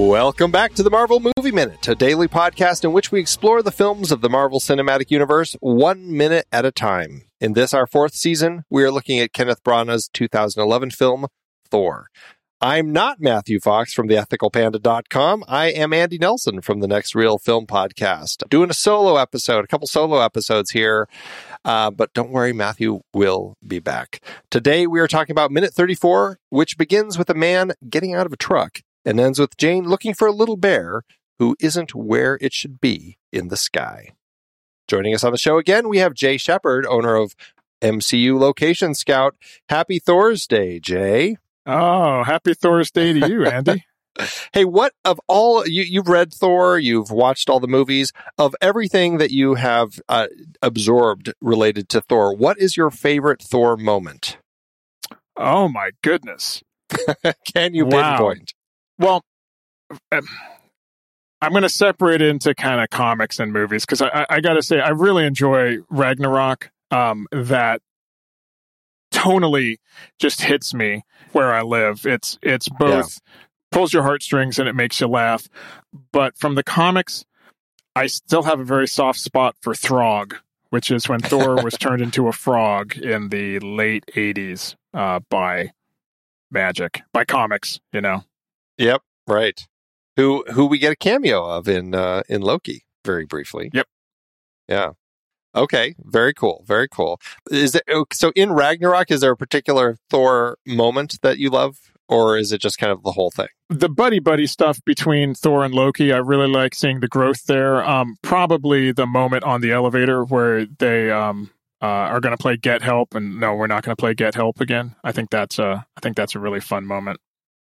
Welcome back to the Marvel Movie Minute, a daily podcast in which we explore the films of the Marvel Cinematic Universe one minute at a time. In this, our fourth season, we are looking at Kenneth Branagh's 2011 film, Thor. I'm not Matthew Fox from theethicalpanda.com. I am Andy Nelson from the Next Reel Film Podcast. Doing a solo episode, a couple solo episodes here. Uh, but don't worry, Matthew will be back. Today we are talking about minute 34, which begins with a man getting out of a truck and ends with Jane looking for a little bear who isn't where it should be in the sky. Joining us on the show again, we have Jay Shepard, owner of MCU Location Scout. Happy Thursday, Jay. Oh, happy Thursday to you, Andy. hey, what of all you, you've read Thor, you've watched all the movies of everything that you have uh, absorbed related to Thor. What is your favorite Thor moment? Oh my goodness! Can you Wow. pinpoint? Well, um, I'm going to separate into kind of comics and movies because I, I, got to say I really enjoy Ragnarok. Um, that tonally just hits me where I live. It's it's both pulls your heartstrings and it makes you laugh. But from the comics, I still have a very soft spot for Throg, which is when Thor was turned into a frog in the late '80s uh, by magic, by comics. You know. Yep, right. Who who we get a cameo of in uh, in Loki very briefly. Yep. Yeah. Okay. Very cool. Very cool. Is it oh, so in Ragnarok? Is there a particular Thor moment that you love, or is it just kind of the whole thing? the buddy buddy stuff between Thor and Loki, I really like seeing the growth there. Um, probably the moment on the elevator where they um, uh, are going to play Get Help, and no, we're not going to play Get Help again. I think that's a, I think that's a really fun moment.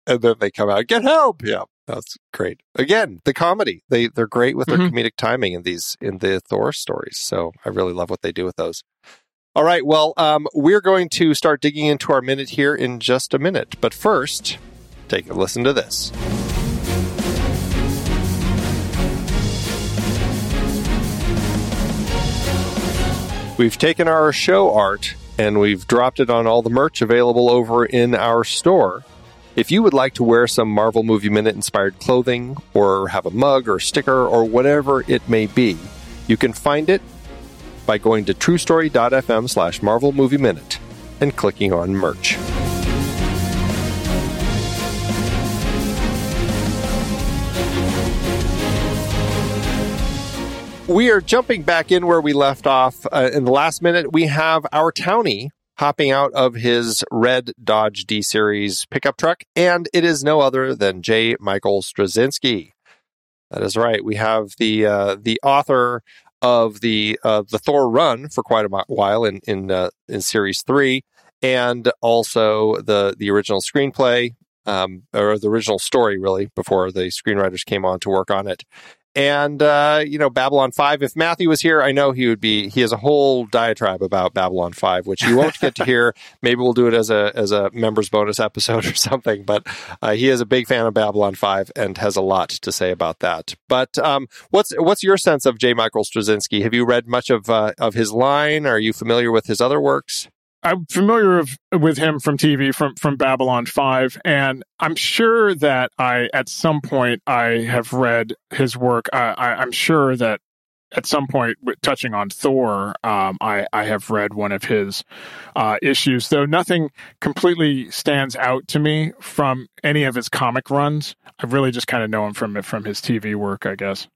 And then they come out, get help. Yeah, that's great. Again, the comedy. They they're great with their Mhm. comedic timing in these in the Thor stories. So I really love what they do with those. All right. Well, um, we're going to start digging into our minute here in just a minute. But first, take a listen to this. We've taken our show art and we've dropped it on all the merch available over in our store. If you would like to wear some Marvel Movie Minute inspired clothing, or have a mug or sticker, or whatever it may be, you can find it by going to truestory.fm slash Marvel Movie Minute and clicking on merch. We are jumping back in where we left off. Uh, in the last minute, we have our townie hopping out of his red Dodge D Series pickup truck, and it is no other than J. Michael Straczynski. That is right. We have the uh, the author of the uh, the Thor run for quite a while in in uh, in Series three, and also the the original screenplay um, or the original story, really, before the screenwriters came on to work on it. And uh, you know, Babylon Five. If Matthew was here, I know he would be. He has a whole diatribe about Babylon Five, which you won't get to hear. Maybe we'll do it as a as a members bonus episode or something. But uh, he is a big fan of Babylon Five and has a lot to say about that. But um, what's what's your sense of J. Michael Straczynski? Have you read much of uh, of his line? Are you familiar with his other works? I'm familiar of, with him from TV from from Babylon Five, and I'm sure that I at some point I have read his work. I, I, I'm sure that at some point, touching on Thor, um, I I have read one of his uh, issues, though nothing completely stands out to me from any of his comic runs. I really just kind of know him from from his TV work, I guess,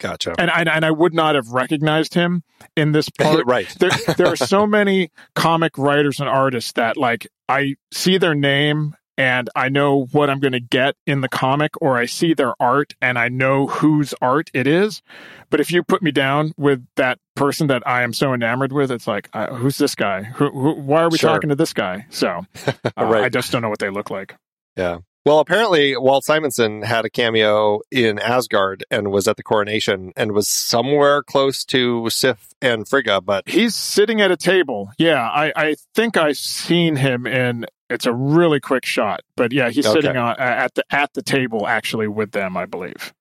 Gotcha. and I, and I would not have recognized him in this part right. there, there are so many comic writers and artists that like I see their name and I know what I'm going to get in the comic, or I see their art and I know whose art it is. But if you put me down with that person that I am so enamored with, it's like, uh, who's this guy? Who, who, why are we Sure. talking to this guy? So uh, Right. I just don't know what they look like. Yeah. Well, apparently Walt Simonson had a cameo in Asgard and was at the coronation and was somewhere close to Sif and Frigga, but He's sitting at a table. Yeah, I, I think I've seen him in. It's a really quick shot, but yeah, he's Okay. sitting on at the at the table actually with them, I believe.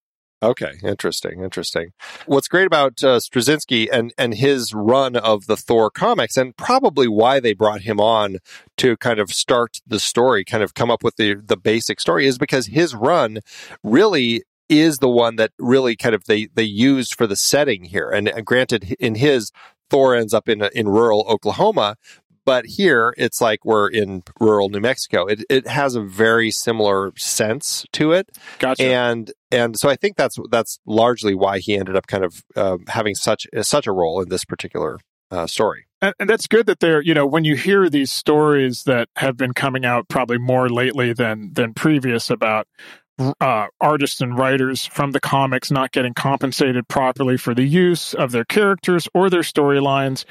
Okay, interesting, interesting. What's great about uh, Straczynski and and his run of the Thor comics, and probably why they brought him on to kind of start the story, kind of come up with the the basic story, is because his run really is the one that really kind of they they used for the setting here. And, and granted, in his Thor ends up in in rural Oklahoma, but here it's like we're in rural New Mexico. It it has a very similar sense to it, Gotcha. and and so I think that's that's largely why he ended up kind of uh, having such such a role in this particular uh, story. And, and that's good that they're, you know, when you hear these stories that have been coming out probably more lately than than previous about uh, artists and writers from the comics not getting compensated properly for the use of their characters or their storylines.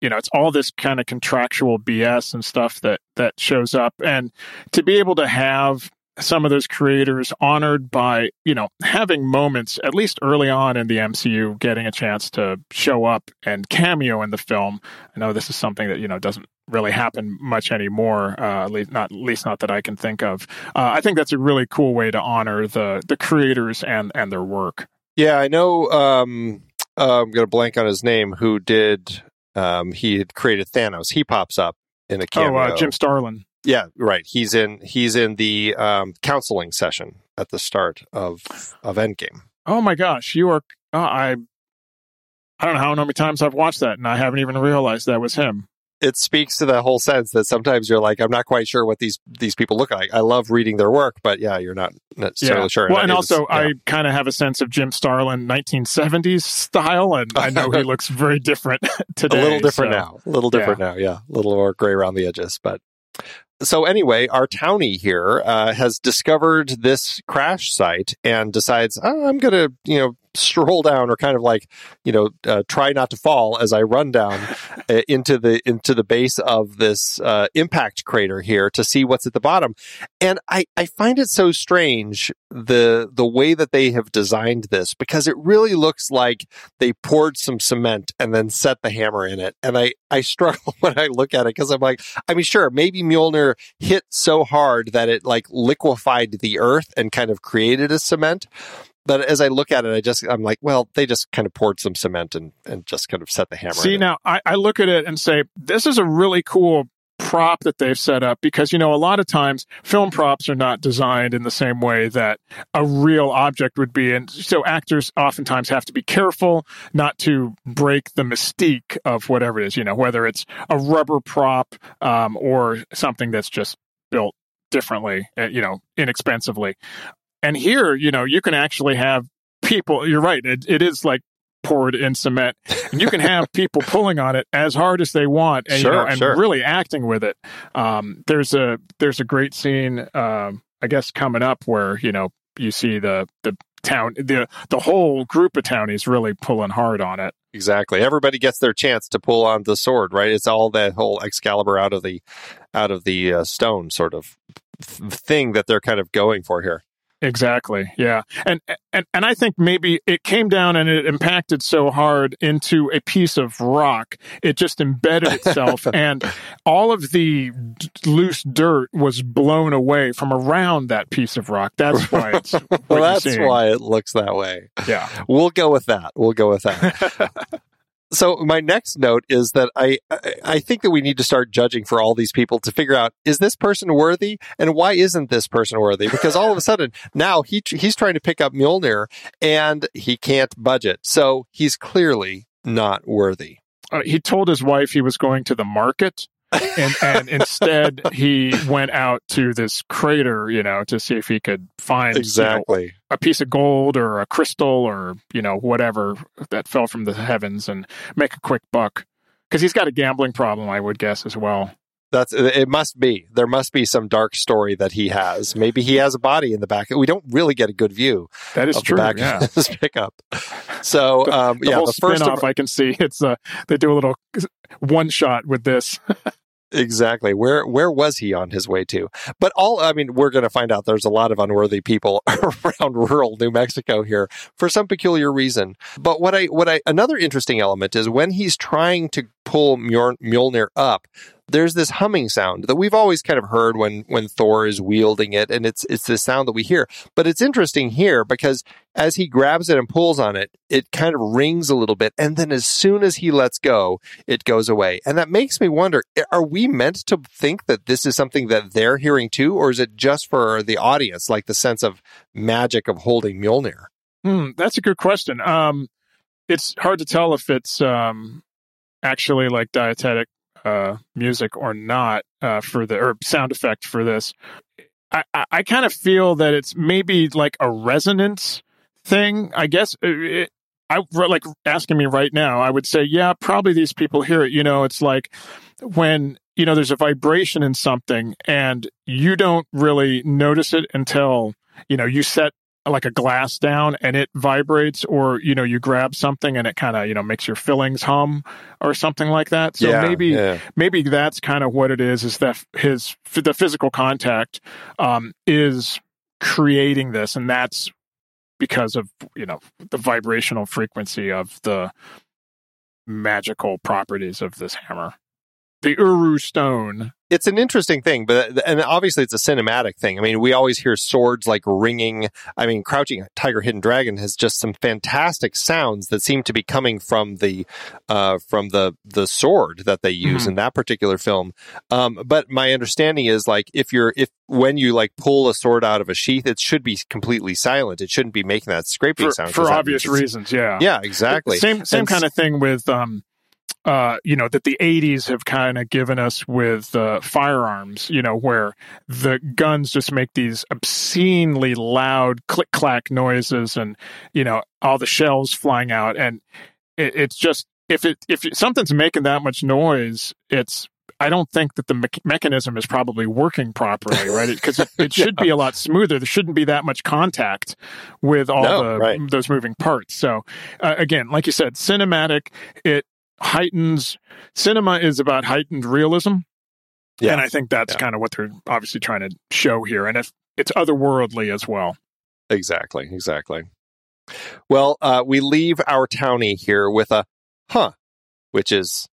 You know, it's all this kind of contractual BS and stuff that that shows up, and to be able to have some of those creators honored by you know having moments at least early on in the MCU getting a chance to show up and cameo in the film. I know this is something that you know doesn't really happen much anymore. Uh, at least not at least not that I can think of. Uh, I think that's a really cool way to honor the the creators and and their work. Yeah, I know. Um, uh, I'm going to blank on his name. Who did? Um, he had created Thanos. He pops up in a cameo. Oh, uh, Jim Starlin. Yeah, right. He's in. He's in the um, counseling session at the start of of Endgame. Oh my gosh, you are. Uh, I. I don't know how many times I've watched that, and I haven't even realized that was him. It speaks to the whole sense that sometimes you're like, I'm not quite sure what these these people look like. I love reading their work, but yeah, you're not necessarily yeah. sure. Well, and also, yeah. I kind of have a sense of Jim Starlin 1970s style, and I know he looks very different today. a little different so. now. A little different now. Yeah, a little more gray around the edges, but so anyway, our townie here uh, has discovered this crash site and decides oh, I'm going to you know stroll down or kind of like you know uh, try not to fall as I run down uh, into the into the base of this uh, impact crater here to see what's at the bottom. And I I find it so strange the the way that they have designed this because it really looks like they poured some cement and then set the hammer in it. And I I struggle when I look at it because I'm like I mean sure maybe Mjolnir hit so hard that it like liquefied the earth and kind of created a cement but as I look at it, I just I'm like, well, they just kind of poured some cement and and just kind of set the hammer. See now, I, I look at it and say this is a really cool prop that they've set up because you know a lot of times film props are not designed in the same way that a real object would be and so actors oftentimes have to be careful not to break the mystique of whatever it is you know whether it's a rubber prop um, or something that's just built differently you know inexpensively and here, you know, you can actually have people, you're right, it, it is like poured in cement. And you can have people pulling on it as hard as they want and, sure, you know, and sure. really acting with it. Um, there's a there's a great scene, um, I guess, coming up where, you know, you see the the town the the whole group of townies really pulling hard on it. Exactly. Everybody gets their chance to pull on the sword, right? It's all that whole Excalibur out of the out of the uh, stone sort of thing that they're kind of going for here. Exactly. Yeah. And and and I think maybe it came down and it impacted so hard into a piece of rock. It just embedded itself and all of the d- loose dirt was blown away from around that piece of rock. That's why it's well, that's why it looks that way. Yeah. We'll go with that. We'll go with that. so my next note is that I I think that we need to start judging for all these people to figure out is this person worthy and why isn't this person worthy? Because all of a sudden now he he's trying to pick up Mjolnir and he can't budget, so he's clearly not worthy. Uh, he told his wife he was going to the market. And, and instead he went out to this crater, you know, to see if he could find exactly you know, a piece of gold or a crystal or you know whatever that fell from the heavens and make a quick buck because he's got a gambling problem, I would guess as well. That's it. Must be there must be some dark story that he has. Maybe he has a body in the back. We don't really get a good view. That is of true. The back yeah. of pickup. So um, the yeah, the first spin-off of, I can see it's uh, they do a little one shot with this. Exactly where where was he on his way to? But all I mean, we're going to find out. There's a lot of unworthy people around rural New Mexico here for some peculiar reason. But what I what I another interesting element is when he's trying to pull Mjolnir up, there's this humming sound that we've always kind of heard when when Thor is wielding it, and it's it's this sound that we hear. But it's interesting here because as he grabs it and pulls on it, it kind of rings a little bit, and then as soon as he lets go, it goes away. And that makes me wonder: Are we meant to think that this is something that they're hearing too, or is it just for the audience, like the sense of magic of holding Mjolnir? Hmm, that's a good question. Um, it's hard to tell if it's um, actually like diegetic uh, music or not uh, for the or sound effect for this. I, I, I kind of feel that it's maybe like a resonance thing. I guess uh, it, I like asking me right now. I would say, yeah, probably these people hear it. You know, it's like when you know there's a vibration in something and you don't really notice it until you know you set like a glass down and it vibrates or you know you grab something and it kind of you know makes your fillings hum or something like that so yeah, maybe yeah. maybe that's kind of what it is is that his the physical contact um, is creating this and that's because of you know the vibrational frequency of the magical properties of this hammer the uru stone it's an interesting thing, but and obviously it's a cinematic thing. I mean, we always hear swords like ringing. I mean, Crouching Tiger, Hidden Dragon has just some fantastic sounds that seem to be coming from the uh, from the the sword that they use mm-hmm. in that particular film. Um, but my understanding is like if you're if when you like pull a sword out of a sheath, it should be completely silent. It shouldn't be making that scraping for, sound for obvious reasons. Yeah, yeah, exactly. Same same and, kind of thing with um, uh, you know, that the 80s have kind of given us with uh, firearms, you know, where the guns just make these obscenely loud click clack noises and, you know, all the shells flying out. And it, it's just, if it, if something's making that much noise, it's, I don't think that the me- mechanism is probably working properly, right? Because it, it, should yeah. be a lot smoother. There shouldn't be that much contact with all no, the right. those moving parts. So, uh, again, like you said, cinematic. It heightens cinema is about heightened realism. Yeah. And I think that's yeah. kind of what they're obviously trying to show here. And if it's otherworldly as well. Exactly. Exactly. Well, uh, we leave our townie here with a huh, which is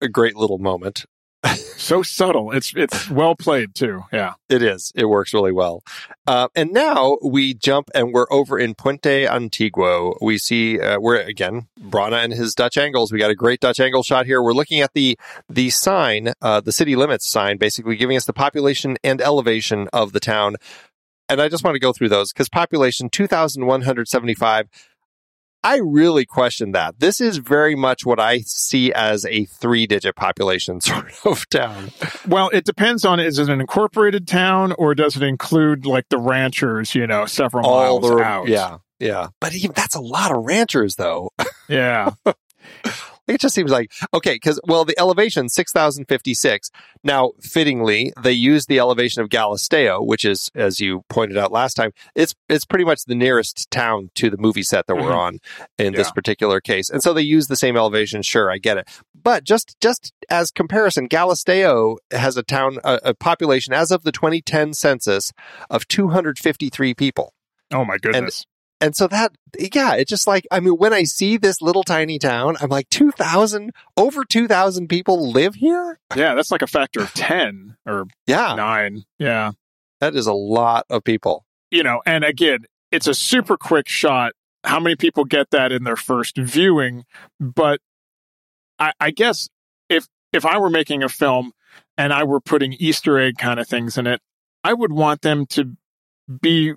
a great little moment so subtle. It's it's well played too. Yeah, it is. It works really well. Uh, and now we jump and we're over in Puente Antiguo. We see uh, we're again Branagh and his Dutch angles. We got a great Dutch angle shot here. We're looking at the the sign, uh, the city limits sign, basically giving us the population and elevation of the town. And I just want to go through those because population two thousand one hundred seventy five I really question that. This is very much what I see as a three digit population sort of town. Well, it depends on is it an incorporated town or does it include like the ranchers, you know, several All miles the, out? Yeah. Yeah. But even that's a lot of ranchers though. Yeah. It just seems like okay, because well, the elevation six thousand fifty six. Now, fittingly, they use the elevation of Galisteo, which is, as you pointed out last time, it's it's pretty much the nearest town to the movie set that mm-hmm. we're on in yeah. this particular case, and so they use the same elevation. Sure, I get it, but just just as comparison, Galisteo has a town a, a population as of the twenty ten census of two hundred fifty three people. Oh my goodness. And so that, yeah, it's just like, I mean, when I see this little tiny town, I'm like, 2,000, over 2,000 people live here? Yeah, that's like a factor of 10 or yeah. nine. Yeah. That is a lot of people. You know, and again, it's a super quick shot. How many people get that in their first viewing? But I, I guess if, if I were making a film and I were putting Easter egg kind of things in it, I would want them to be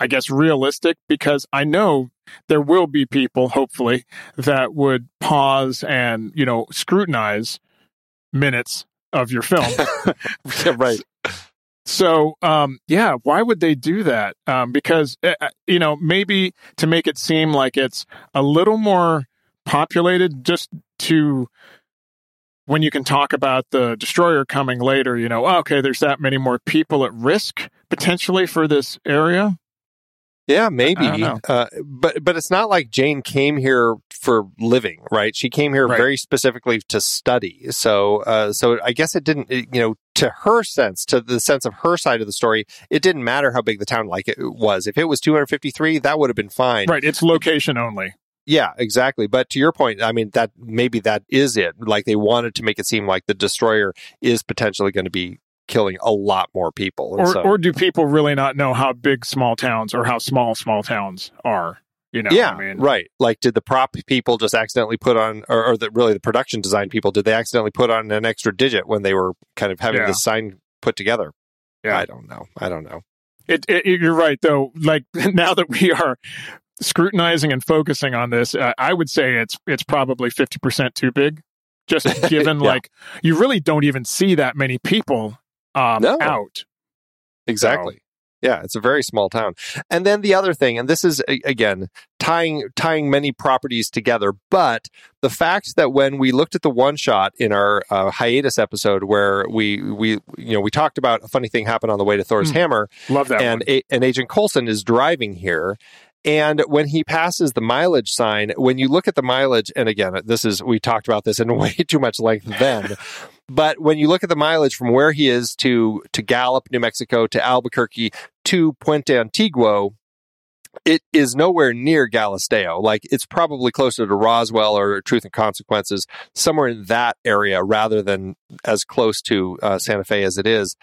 I guess, realistic because I know there will be people, hopefully, that would pause and, you know, scrutinize minutes of your film. yeah, right. So, um, yeah, why would they do that? Um, because, uh, you know, maybe to make it seem like it's a little more populated just to when you can talk about the destroyer coming later, you know, okay, there's that many more people at risk potentially for this area. Yeah, maybe. Uh, but but it's not like Jane came here for living, right? She came here right. very specifically to study. So uh, so I guess it didn't, it, you know, to her sense, to the sense of her side of the story, it didn't matter how big the town like it was. If it was 253, that would have been fine. Right. It's location only. Yeah, exactly. But to your point, I mean that maybe that is it. Like they wanted to make it seem like the destroyer is potentially going to be killing a lot more people. Or, so, or do people really not know how big small towns or how small small towns are? You know, yeah, I mean, right. Like, did the prop people just accidentally put on, or, or the, really the production design people, did they accidentally put on an extra digit when they were kind of having Yeah. the sign put together? Yeah. I don't know. I don't know. It, it, you're right, though. Like now that we are scrutinizing and focusing on this, uh, I would say it's it's probably fifty percent too big. Just given, Yeah. like, you really don't even see that many people um, No. out. Exactly. Yeah, it's a very small town. And then the other thing, and this is again tying tying many properties together, but the fact that when we looked at the one shot in our uh, hiatus episode where we we you know we talked about a funny thing happened on the way to Thor's Hmm. hammer, Love that and a, and Agent Coulson is driving here. And when he passes the mileage sign, when you look at the mileage, and again, this is we talked about this in way too much length then, but when you look at the mileage from where he is to to Gallup, New Mexico, to Albuquerque, to Puente Antiguo, it is nowhere near Galisteo. Like it's probably closer to Roswell or Truth and Consequences, somewhere in that area, rather than as close to uh, Santa Fe as it is.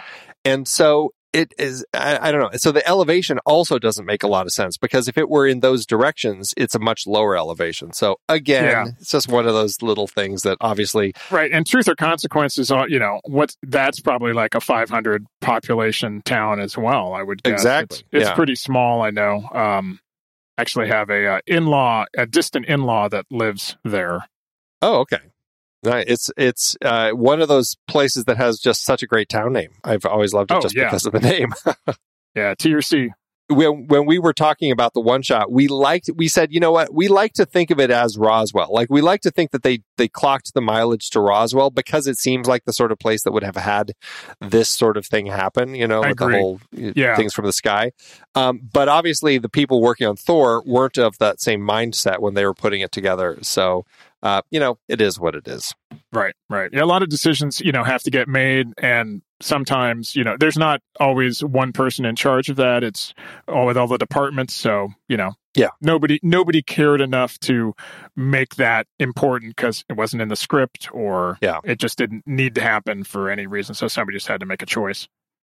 And so it is. I, I don't know. So the elevation also doesn't make a lot of sense because if it were in those directions, it's a much lower elevation. So again, Yeah. it's just one of those little things that obviously Right, and truth or consequences are you know what that's probably like a 500 population town as well. I would guess. Exactly, It's, it's yeah. pretty small. I know. Um, actually, have a uh, in law, a distant in law that lives there. Oh, okay. Right. It's it's uh, one of those places that has just such a great town name. I've always loved it Oh, just yeah. because of the name. Yeah, T or C. when when we were talking about the one shot, we liked we said, you know what, we like to think of it as Roswell. Like we like to think that they they clocked the mileage to Roswell because it seems like the sort of place that would have had this sort of thing happen. You know, I with the whole uh, Yeah. things from the sky. Um, but obviously, the people working on Thor weren't of that same mindset when they were putting it together. So, uh, you know, it is what it is. Right, right. Yeah, a lot of decisions, you know, have to get made, and sometimes, you know, there's not always one person in charge of that. It's all with all the departments. So, you know, Yeah. nobody nobody cared enough to make that important because it wasn't in the script, or Yeah. it just didn't need to happen for any reason. So somebody just had to make a choice.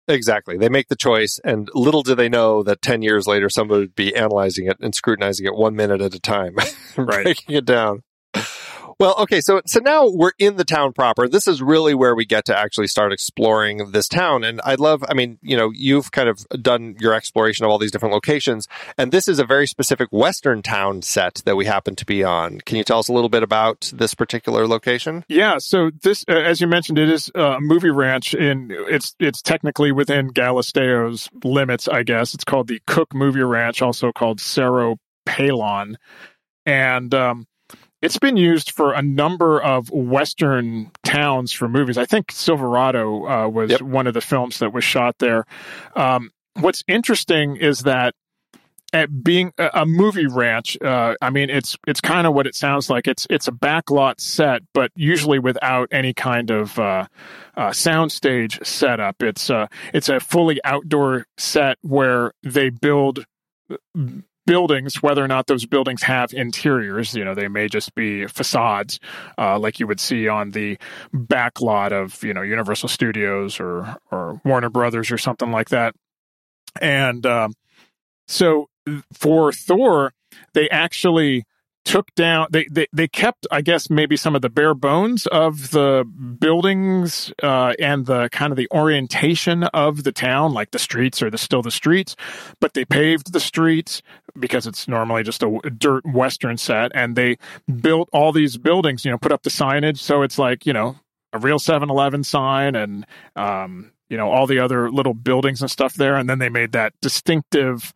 Exactly. They make the choice, and little do they know that 10 years later, somebody would be analyzing it and scrutinizing it one minute at a time, Right. breaking it down. Well, okay, so so now we're in the town proper. This is really where we get to actually start exploring this town. And I love, I mean, you know, you've kind of done your exploration of all these different locations, and this is a very specific Western town set that we happen to be on. Can you tell us a little bit about this particular location? Yeah, so this, uh, as you mentioned, it is a movie ranch. In it's it's technically within Galisteo's limits, I guess. It's called the Cook Movie Ranch, also called Cerro Pelon, and um, it's been used for a number of Western towns for movies. I think Silverado uh, was Yep. one of the films that was shot there. Um, what's interesting is that at being a, a movie ranch, uh, I mean, it's it's kind of what it sounds like. It's it's a backlot set, but usually without any kind of uh, uh, soundstage setup. It's uh, it's a fully outdoor set where they build buildings, whether or not those buildings have interiors. You know, they may just be facades, uh, like you would see on the back lot of you know Universal Studios or or Warner Brothers or something like that. And um, so for Thor, they actually took down they, they they kept i guess maybe some of the bare bones of the buildings uh and the kind of the orientation of the town like the streets are the still the streets but they paved the streets because it's normally just a dirt western set and they built all these buildings you know put up the signage. So it's like you know a real 7-eleven sign and um you know all the other little buildings and stuff there. And then they made that distinctive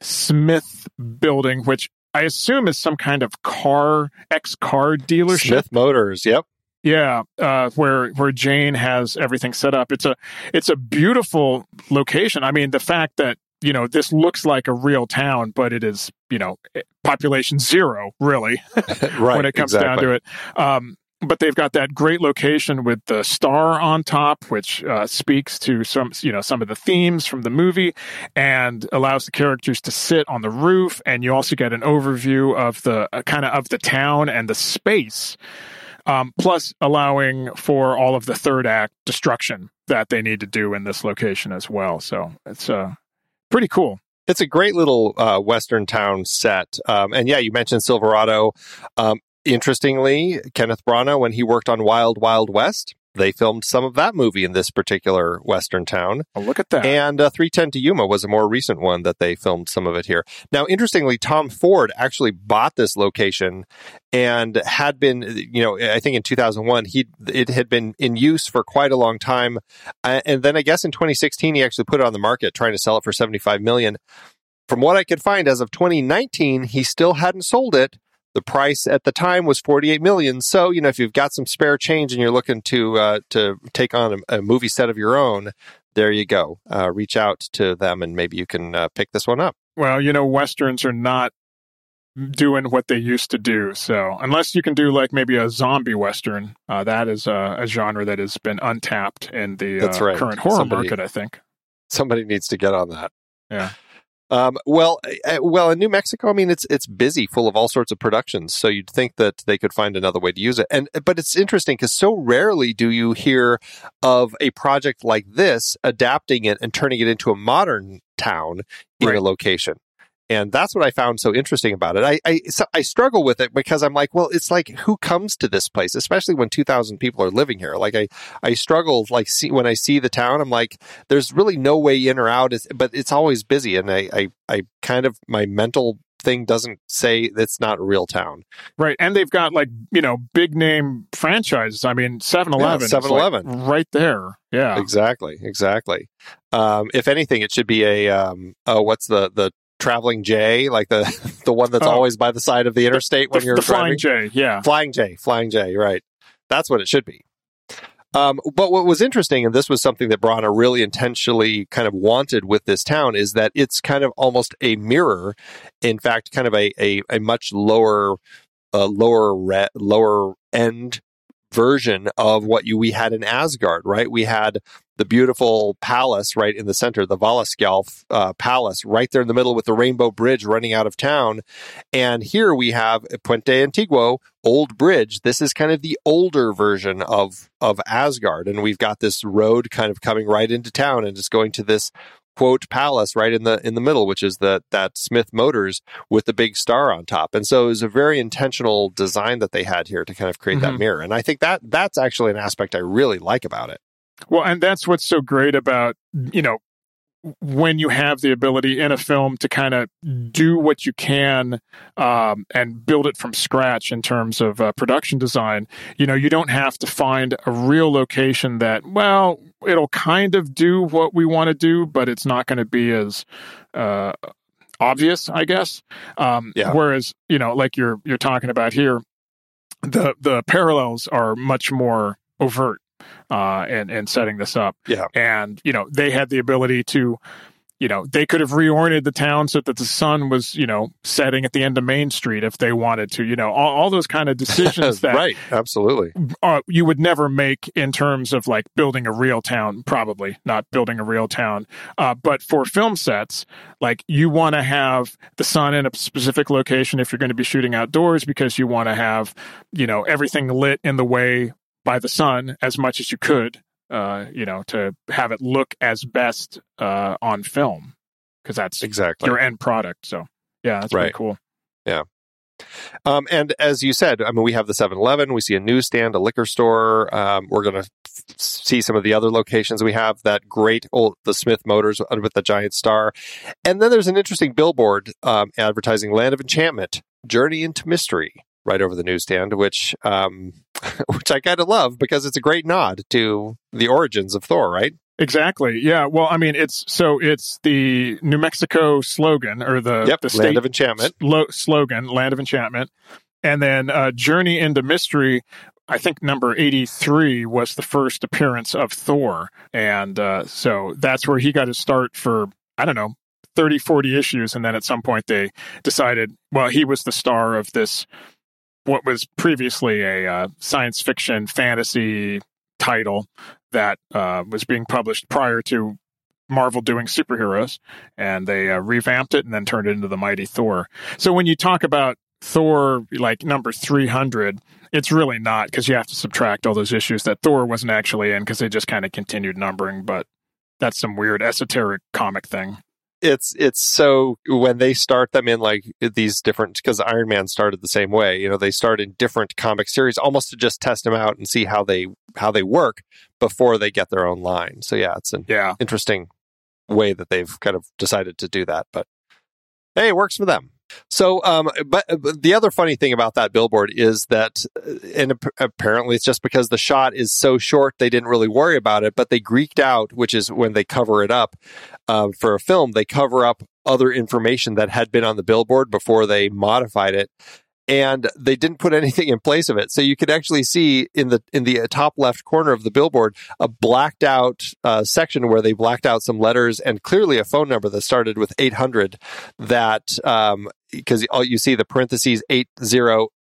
smith building which i assume is some kind of car ex car dealership Smith Motors. Yep. yeah, uh, where where Jane has everything set up. It's a it's a beautiful location. I mean, the fact that you know this looks like a real town, but it is you know population zero really right. when it comes exactly. down to it. Um, but they've got that great location with the star on top, which uh, speaks to some, you know, some of the themes from the movie, and allows the characters to sit on the roof. And you also get an overview of the uh, kind of of the town and the space, um, plus allowing for all of the third act destruction that they need to do in this location as well. So it's uh, pretty cool. It's a great little uh, Western town set. Um, and yeah, you mentioned Silverado. Um, interestingly, Kenneth Branagh, when he worked on Wild Wild West, they filmed some of that movie in this particular Western town. Oh, look at that. And uh, 310 to Yuma was a more recent one that they filmed some of it here. Now, interestingly, Tom Ford actually bought this location and had been, you know, I think in 2001, he it had been in use for quite a long time. Uh, and then I guess in 2016, he actually put it on the market trying to sell it for 75 million. From what I could find as of 2019, he still hadn't sold it the price at the time was 48 million. So, you know, if you've got some spare change and you're looking to uh, to take on a, a, movie set of your own, there you go. Uh, reach out to them and maybe you can uh, pick this one up. Well, you know, westerns are not doing what they used to do. So, unless you can do like maybe a zombie western, uh, that is a, a, genre that has been untapped in the uh, right. current horror somebody, market. I think somebody needs to get on that. Yeah. Um, well, uh, well, in New Mexico, I mean, it's it's busy, full of all sorts of productions. So you'd think that they could find another way to use it. And but it's interesting because so rarely do you hear of a project like this adapting it and turning it into a modern town in right. a location. And that's what I found so interesting about it. I, I, so I struggle with it because I'm like, well, it's like who comes to this place, especially when 2,000 people are living here. Like I, I struggle like see, when I see the town, I'm like, there's really no way in or out, it's, but it's always busy. And I, I, I kind of, my mental thing doesn't say it's not a real town. Right. And they've got like, you know, big name franchises. I mean, 7-Eleven. 7-Eleven. Like right there. Yeah. Exactly. Exactly. Um, if anything, it should be a, um, oh, what's the, the traveling J, like the the one that's oh, always by the side of the interstate the, when you're the driving. flying J, yeah, flying J, flying J, right? That's what it should be. Um, but what was interesting, and this was something that Branagh really intentionally kind of wanted with this town, is that it's kind of almost a mirror. In fact, kind of a a, a much lower, uh, lower re- lower end version of what you we had in Asgard, right? We had the beautiful palace right in the center, the Valaskjalf uh, Palace, right there in the middle with the Rainbow Bridge running out of town. And here we have Puente Antiguo, Old Bridge. This is kind of the older version of of Asgard, and we've got this road kind of coming right into town and just going to this quote palace right in the in the middle which is the that smith motors with the big star on top. And so it was a very intentional design that they had here to kind of create mm-hmm. that mirror. And i think that that's actually an aspect i really like about it. Well, and that's what's so great about, you know, when you have the ability in a film to kind of do what you can um, and build it from scratch in terms of uh, production design, you know, you don't have to find a real location that, well, it'll kind of do what we want to do, but it's not going to be as uh, obvious, I guess. Um, yeah. Whereas, you know, like you're you're talking about here, the the parallels are much more overt uh, and and setting this up. Yeah, and you know they had the ability to you know, they could have reoriented the town so that the sun was, you know, setting at the end of Main Street if they wanted to, you know, all, all those kind of decisions that right, absolutely, uh, you would never make in terms of like building a real town, probably not building a real town. Uh, but for film sets, like you want to have the sun in a specific location if you're going to be shooting outdoors because you want to have, you know, everything lit in the way by the sun as much as you could, uh, you know, to have it look as best uh, on film because that's exactly your end product. So yeah, that's right. pretty cool. Yeah. Um, and as you said, I mean, we have the 7 Eleven, we see a newsstand, a liquor store. Um, we're going to f- see some of the other locations we have that great old, the Smith Motors with the giant star. And then there's an interesting billboard um, advertising Land of Enchantment, Journey into Mystery right over the newsstand, which um, which I kind of love because it's a great nod to the origins of Thor, right? Exactly. Yeah. Well, I mean, it's so it's the New Mexico slogan or the yep, the state Land of Enchantment slo- slogan, Land of Enchantment, and then uh, Journey into Mystery. I think number 83 was the first appearance of Thor. And uh, so that's where he got his start for, I don't know, 30, 40 issues. And then at some point they decided, well, he was the star of this what was previously a uh, science fiction fantasy title that uh, was being published prior to Marvel doing superheroes, and they uh, revamped it and then turned it into the Mighty Thor. So when you talk about Thor, like number 300, it's really not because you have to subtract all those issues that Thor wasn't actually in because they just kind of continued numbering. But that's some weird esoteric comic thing it's it's so when they start them in like these different because Iron Man started the same way. You know, they start in different comic series almost to just test them out and see how they how they work before they get their own line. So yeah, it's an yeah. interesting way that they've kind of decided to do that. But hey, it works for them. So, um, but, but, the other funny thing about that billboard is that, uh, and apparently it's just because the shot is so short, they didn't really worry about it, but they greeked out, which is when they cover it up um, for a film, they cover up other information that had been on the billboard before they modified it and they didn't put anything in place of it. So you could actually see in the in the top left corner of the billboard a blacked out uh, section where they blacked out some letters and clearly a phone number that started with 800 that um because you see the parentheses 80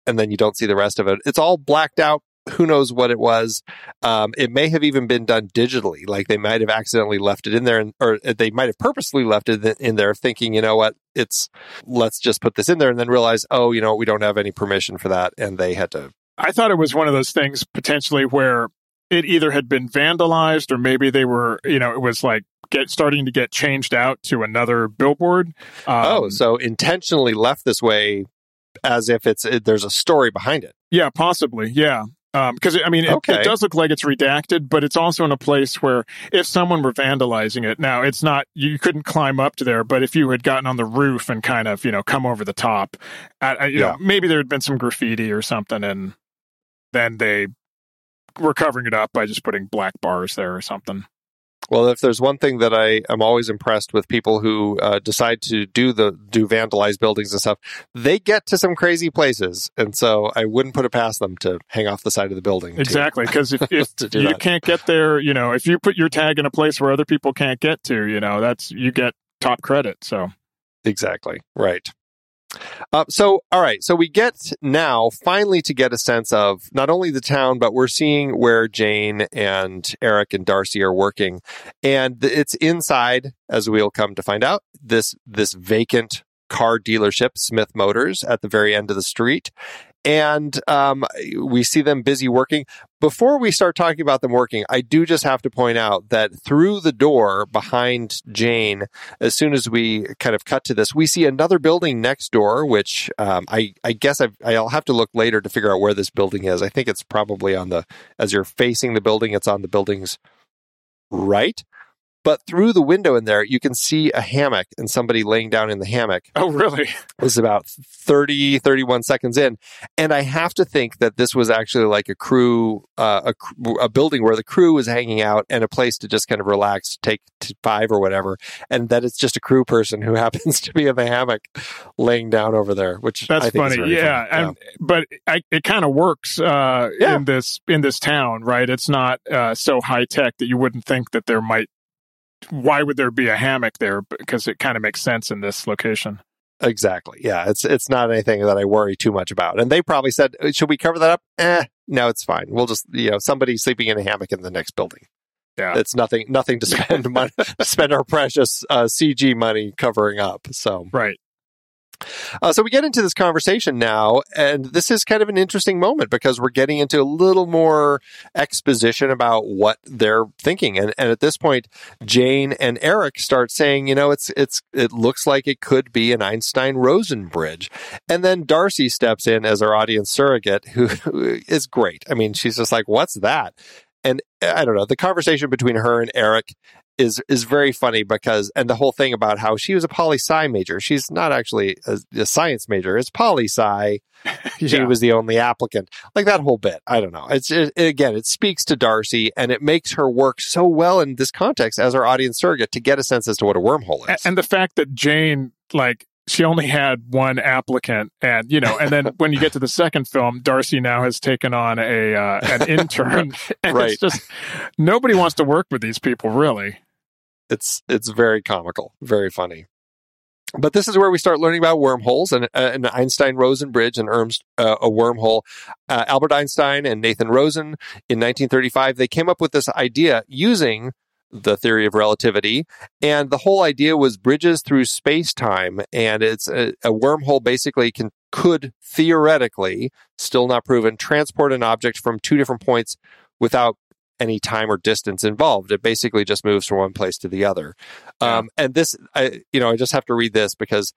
and then you don't see the rest of it. It's all blacked out who knows what it was. Um, it may have even been done digitally, like they might have accidentally left it in there, and, or they might have purposely left it in there, thinking, you know what, it's let's just put this in there, and then realize, oh, you know, we don't have any permission for that, and they had to. I thought it was one of those things potentially where it either had been vandalized or maybe they were, you know, it was like get starting to get changed out to another billboard. Um, oh, so intentionally left this way as if it's it, there's a story behind it. Yeah, possibly. Yeah because um, I mean, it, okay. it, does look like it's redacted, but it's also in a place where if someone were vandalizing it, now it's not you couldn't climb up to there, but if you had gotten on the roof and kind of you know come over the top, uh, you yeah. know maybe there had been some graffiti or something, and then they were covering it up by just putting black bars there or something. Well, if there's one thing that I am always impressed with people who uh, decide to do the do vandalize buildings and stuff, they get to some crazy places, and so I wouldn't put it past them to hang off the side of the building. Exactly, because if, if you that. can't get there, you know, if you put your tag in a place where other people can't get to, you know, that's you get top credit. So exactly right. Uh, so, all right. So we get now finally to get a sense of not only the town, but we're seeing where Jane and Eric and Darcy are working, and it's inside, as we'll come to find out, this this vacant car dealership, Smith Motors, at the very end of the street and um, we see them busy working. Before we start talking about them working, I do just have to point out that through the door behind Jane, as soon as we kind of cut to this, we see another building next door, which um, I, I guess i will have to look later to figure out where this building is. I think it's probably on the, as you're facing the building, it's on the building's right. But through the window in there, you can see a hammock and somebody laying down in the hammock. Oh, really? It was about 30, 31 seconds in. And I have to think that this was actually like a crew, uh, a, a building where the crew was hanging out and a place to just kind of relax, take five or whatever. And that it's just a crew person who happens to be in the hammock laying down over there, which that's funny. Yeah. Funny. And, but I, it kind of works, uh, yeah. in this, in this town, right? It's not, uh, so high tech that you wouldn't think that there might why would there be a hammock there? Because it kind of makes sense in this location. Exactly. Yeah, it's it's not anything that I worry too much about. And they probably said, uh, "Should we cover that up?" Eh, no, it's fine. We'll just you know somebody sleeping in a hammock in the next building. Yeah, it's nothing nothing to spend money spend our precious uh, CG money covering up. So right. Uh, so we get into this conversation now, and this is kind of an interesting moment because we're getting into a little more exposition about what they're thinking. And, and at this point, Jane and Eric start saying, you know, it's it's it looks like it could be an Einstein Rosen bridge. And then Darcy steps in as our audience surrogate, who, who is great. I mean, she's just like, what's that? and I don't know the conversation between her and Eric is is very funny because and the whole thing about how she was a poli sci major. She's not actually a, a science major. It's poli sci. yeah. She was the only applicant. Like that whole bit. I don't know. It's it, again, it speaks to Darcy and it makes her work so well in this context as our audience surrogate to get a sense as to what a wormhole is. And the fact that Jane like she only had one applicant and you know and then when you get to the second film darcy now has taken on a uh, an intern and right. it's just nobody wants to work with these people really it's it's very comical very funny but this is where we start learning about wormholes and uh, an Einstein Rosen bridge and Erms, uh, a wormhole. Uh, Albert Einstein and Nathan Rosen in 1935 they came up with this idea using the theory of relativity. And the whole idea was bridges through space time. And it's a, a, wormhole basically can, could theoretically, still not proven, transport an object from two different points without any time or distance involved. It basically just moves from one place to the other. Um, and this, I, you know, I just have to read this because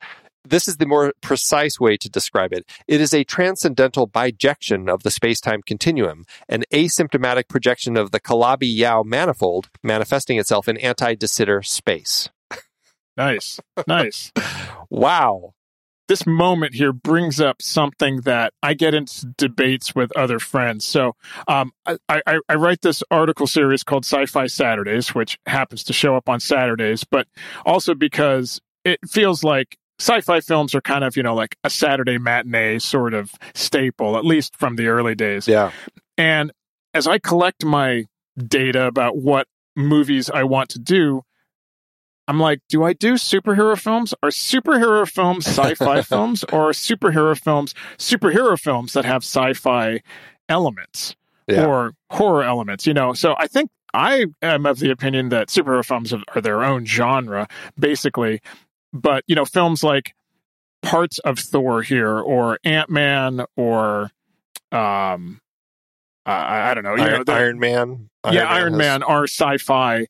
this is the more precise way to describe it. It is a transcendental bijection of the space-time continuum, an asymptomatic projection of the Calabi-Yau manifold manifesting itself in anti-de Sitter space. Nice. Nice. wow. This moment here brings up something that I get into debates with other friends. So um, I, I, I write this article series called Sci-Fi Saturdays, which happens to show up on Saturdays, but also because it feels like sci-fi films are kind of you know like a saturday matinee sort of staple at least from the early days. Yeah. And as i collect my data about what movies i want to do i'm like do i do superhero films? Are superhero films sci-fi films or are superhero films superhero films that have sci-fi elements? Yeah. or horror elements you know? So i think I am of the opinion that superhero films are their own genre, basically, but you know, films like parts of Thor here, or Ant Man, or um, uh, I don't know, you Iron, know, Iron Man. Iron yeah, Man Iron has... Man are sci-fi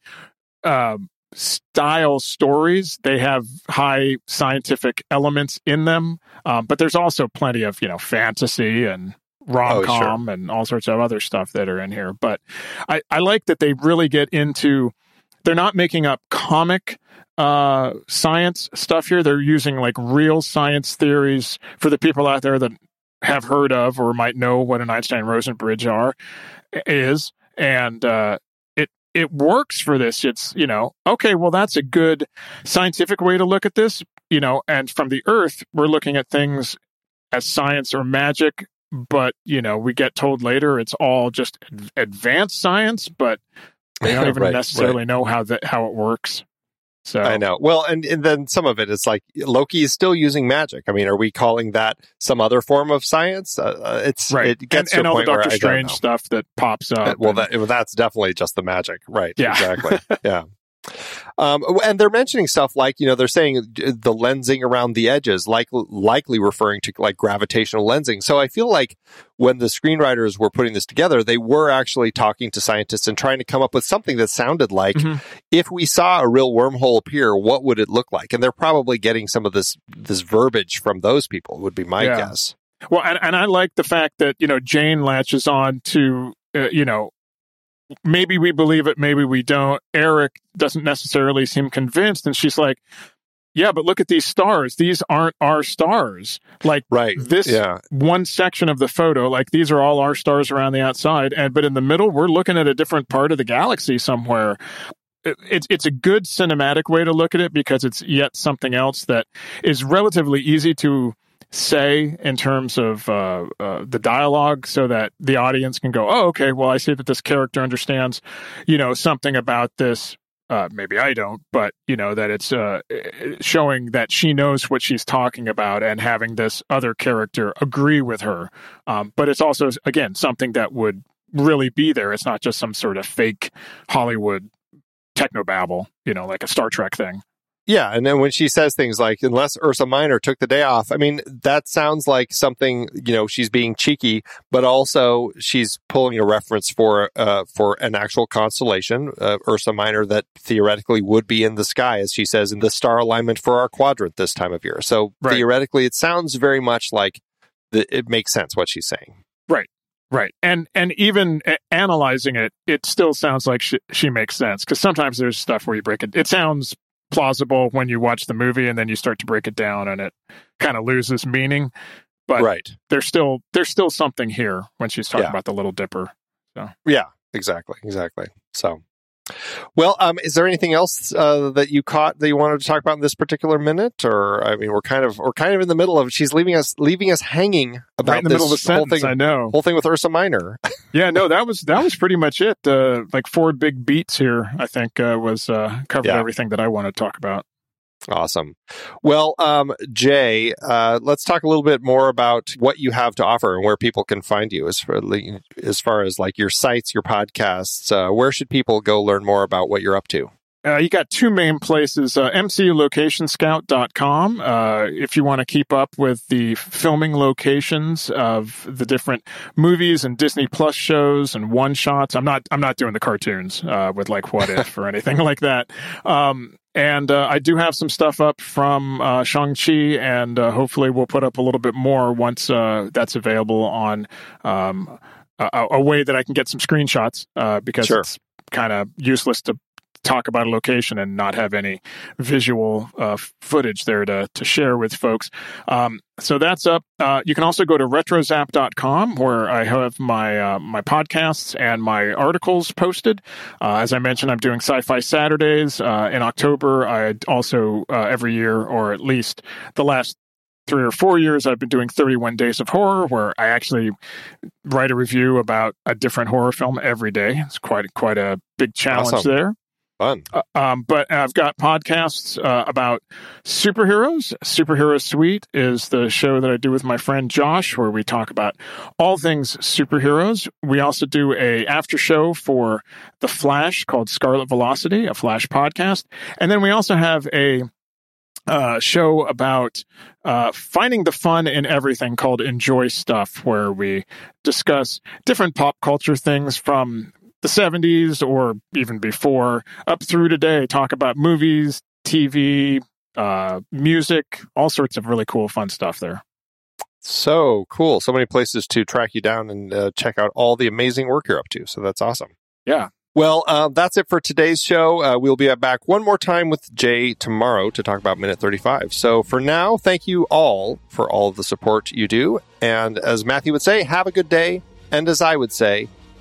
um, style stories. They have high scientific elements in them, um, but there's also plenty of you know fantasy and rom com oh, sure. and all sorts of other stuff that are in here. But I, I like that they really get into. They're not making up comic uh, science stuff here. They're using like real science theories for the people out there that have heard of or might know what an Einstein Rosen bridge are is, and uh, it it works for this. It's you know okay, well that's a good scientific way to look at this. You know, and from the Earth, we're looking at things as science or magic. But you know, we get told later it's all just advanced science, but they don't even right, necessarily right. know how that how it works. So I know. Well, and, and then some of it is like Loki is still using magic. I mean, are we calling that some other form of science? Uh, uh it's right. It gets and, to and all the Doctor Strange stuff that pops up. Well, and... that, that's definitely just the magic, right? Yeah, exactly. yeah. Um, and they're mentioning stuff like, you know, they're saying the lensing around the edges, like likely referring to like gravitational lensing. So I feel like when the screenwriters were putting this together, they were actually talking to scientists and trying to come up with something that sounded like mm-hmm. if we saw a real wormhole appear, what would it look like? And they're probably getting some of this this verbiage from those people. Would be my yeah. guess. Well, and, and I like the fact that you know Jane latches on to uh, you know maybe we believe it, maybe we don't. Erik doesn't necessarily seem convinced. And she's like, yeah, but look at these stars. These aren't our stars. Like right. this yeah. one section of the photo, like these are all our stars around the outside. And but in the middle, we're looking at a different part of the galaxy somewhere. it's it's a good cinematic way to look at it because it's yet something else that is relatively easy to say in terms of uh, uh, the dialogue so that the audience can go, oh, okay, well, I see that this character understands, you know, something about this. Uh, maybe I don't, but you know that it's uh, showing that she knows what she's talking about and having this other character agree with her. Um, but it's also again something that would really be there. It's not just some sort of fake Hollywood technobabble, you know, like a Star Trek thing. Yeah, and then when she says things like "unless Ursa Minor took the day off," I mean that sounds like something you know she's being cheeky, but also she's pulling a reference for uh, for an actual constellation, uh, Ursa Minor, that theoretically would be in the sky, as she says, in the star alignment for our quadrant this time of year. So right. theoretically, it sounds very much like the, it makes sense what she's saying. Right. Right. And and even analyzing it, it still sounds like she, she makes sense because sometimes there's stuff where you break it. It sounds plausible when you watch the movie and then you start to break it down and it kind of loses meaning. But right. there's still there's still something here when she's talking yeah. about the Little Dipper. So yeah, exactly, exactly. So well, um, is there anything else uh, that you caught that you wanted to talk about in this particular minute? Or I mean, we're kind of we're kind of in the middle of she's leaving us leaving us hanging about right in the middle of the sentence. Whole thing, I know whole thing with Ursa Minor. yeah, no, that was that was pretty much it. Uh, like four big beats here. I think uh, was uh, covered yeah. everything that I want to talk about. Awesome. Well, um, Jay, uh, let's talk a little bit more about what you have to offer and where people can find you as far, as, far as like your sites, your podcasts. Uh, where should people go learn more about what you're up to? Uh, you got two main places, uh, mculocationscout.com. Uh, if you want to keep up with the filming locations of the different movies and Disney Plus shows and one shots. I'm not, I'm not doing the cartoons, uh, with like what if or anything like that. Um, and uh, I do have some stuff up from uh, Shang-Chi, and uh, hopefully we'll put up a little bit more once uh, that's available on um, a, a, way that I can get some screenshots uh, because sure. it's kind of useless to talk about a location and not have any visual uh, footage there to, to share with folks. Um, so that's up. Uh, you can also go to retrozap.com where I have my uh, my podcasts and my articles posted. Uh, as I mentioned, I'm doing Sci-Fi Saturdays uh, in October. I also uh, every year, or at least the last three or four years, I've been doing 31 Days of Horror, where I actually write a review about a different horror film every day. It's quite quite a big challenge awesome. there. Fun. Uh, um, but I've got podcasts uh, about superheroes. Superhero Suite is the show that I do with my friend Josh, where we talk about all things superheroes. We also do a after show for The Flash called Scarlet Velocity, a Flash podcast, and then we also have a uh, show about uh, finding the fun in everything called Enjoy Stuff, where we discuss different pop culture things from the 70s or even before up through today talk about movies tv uh, music all sorts of really cool fun stuff there so cool so many places to track you down and uh, check out all the amazing work you're up to so that's awesome yeah well, uh, that's it for today's show. Uh, we'll be back one more time with Jay tomorrow to talk about Minute 35. So for now, thank you all for all the support you do. And as Matthew would say, have a good day. And as I would say,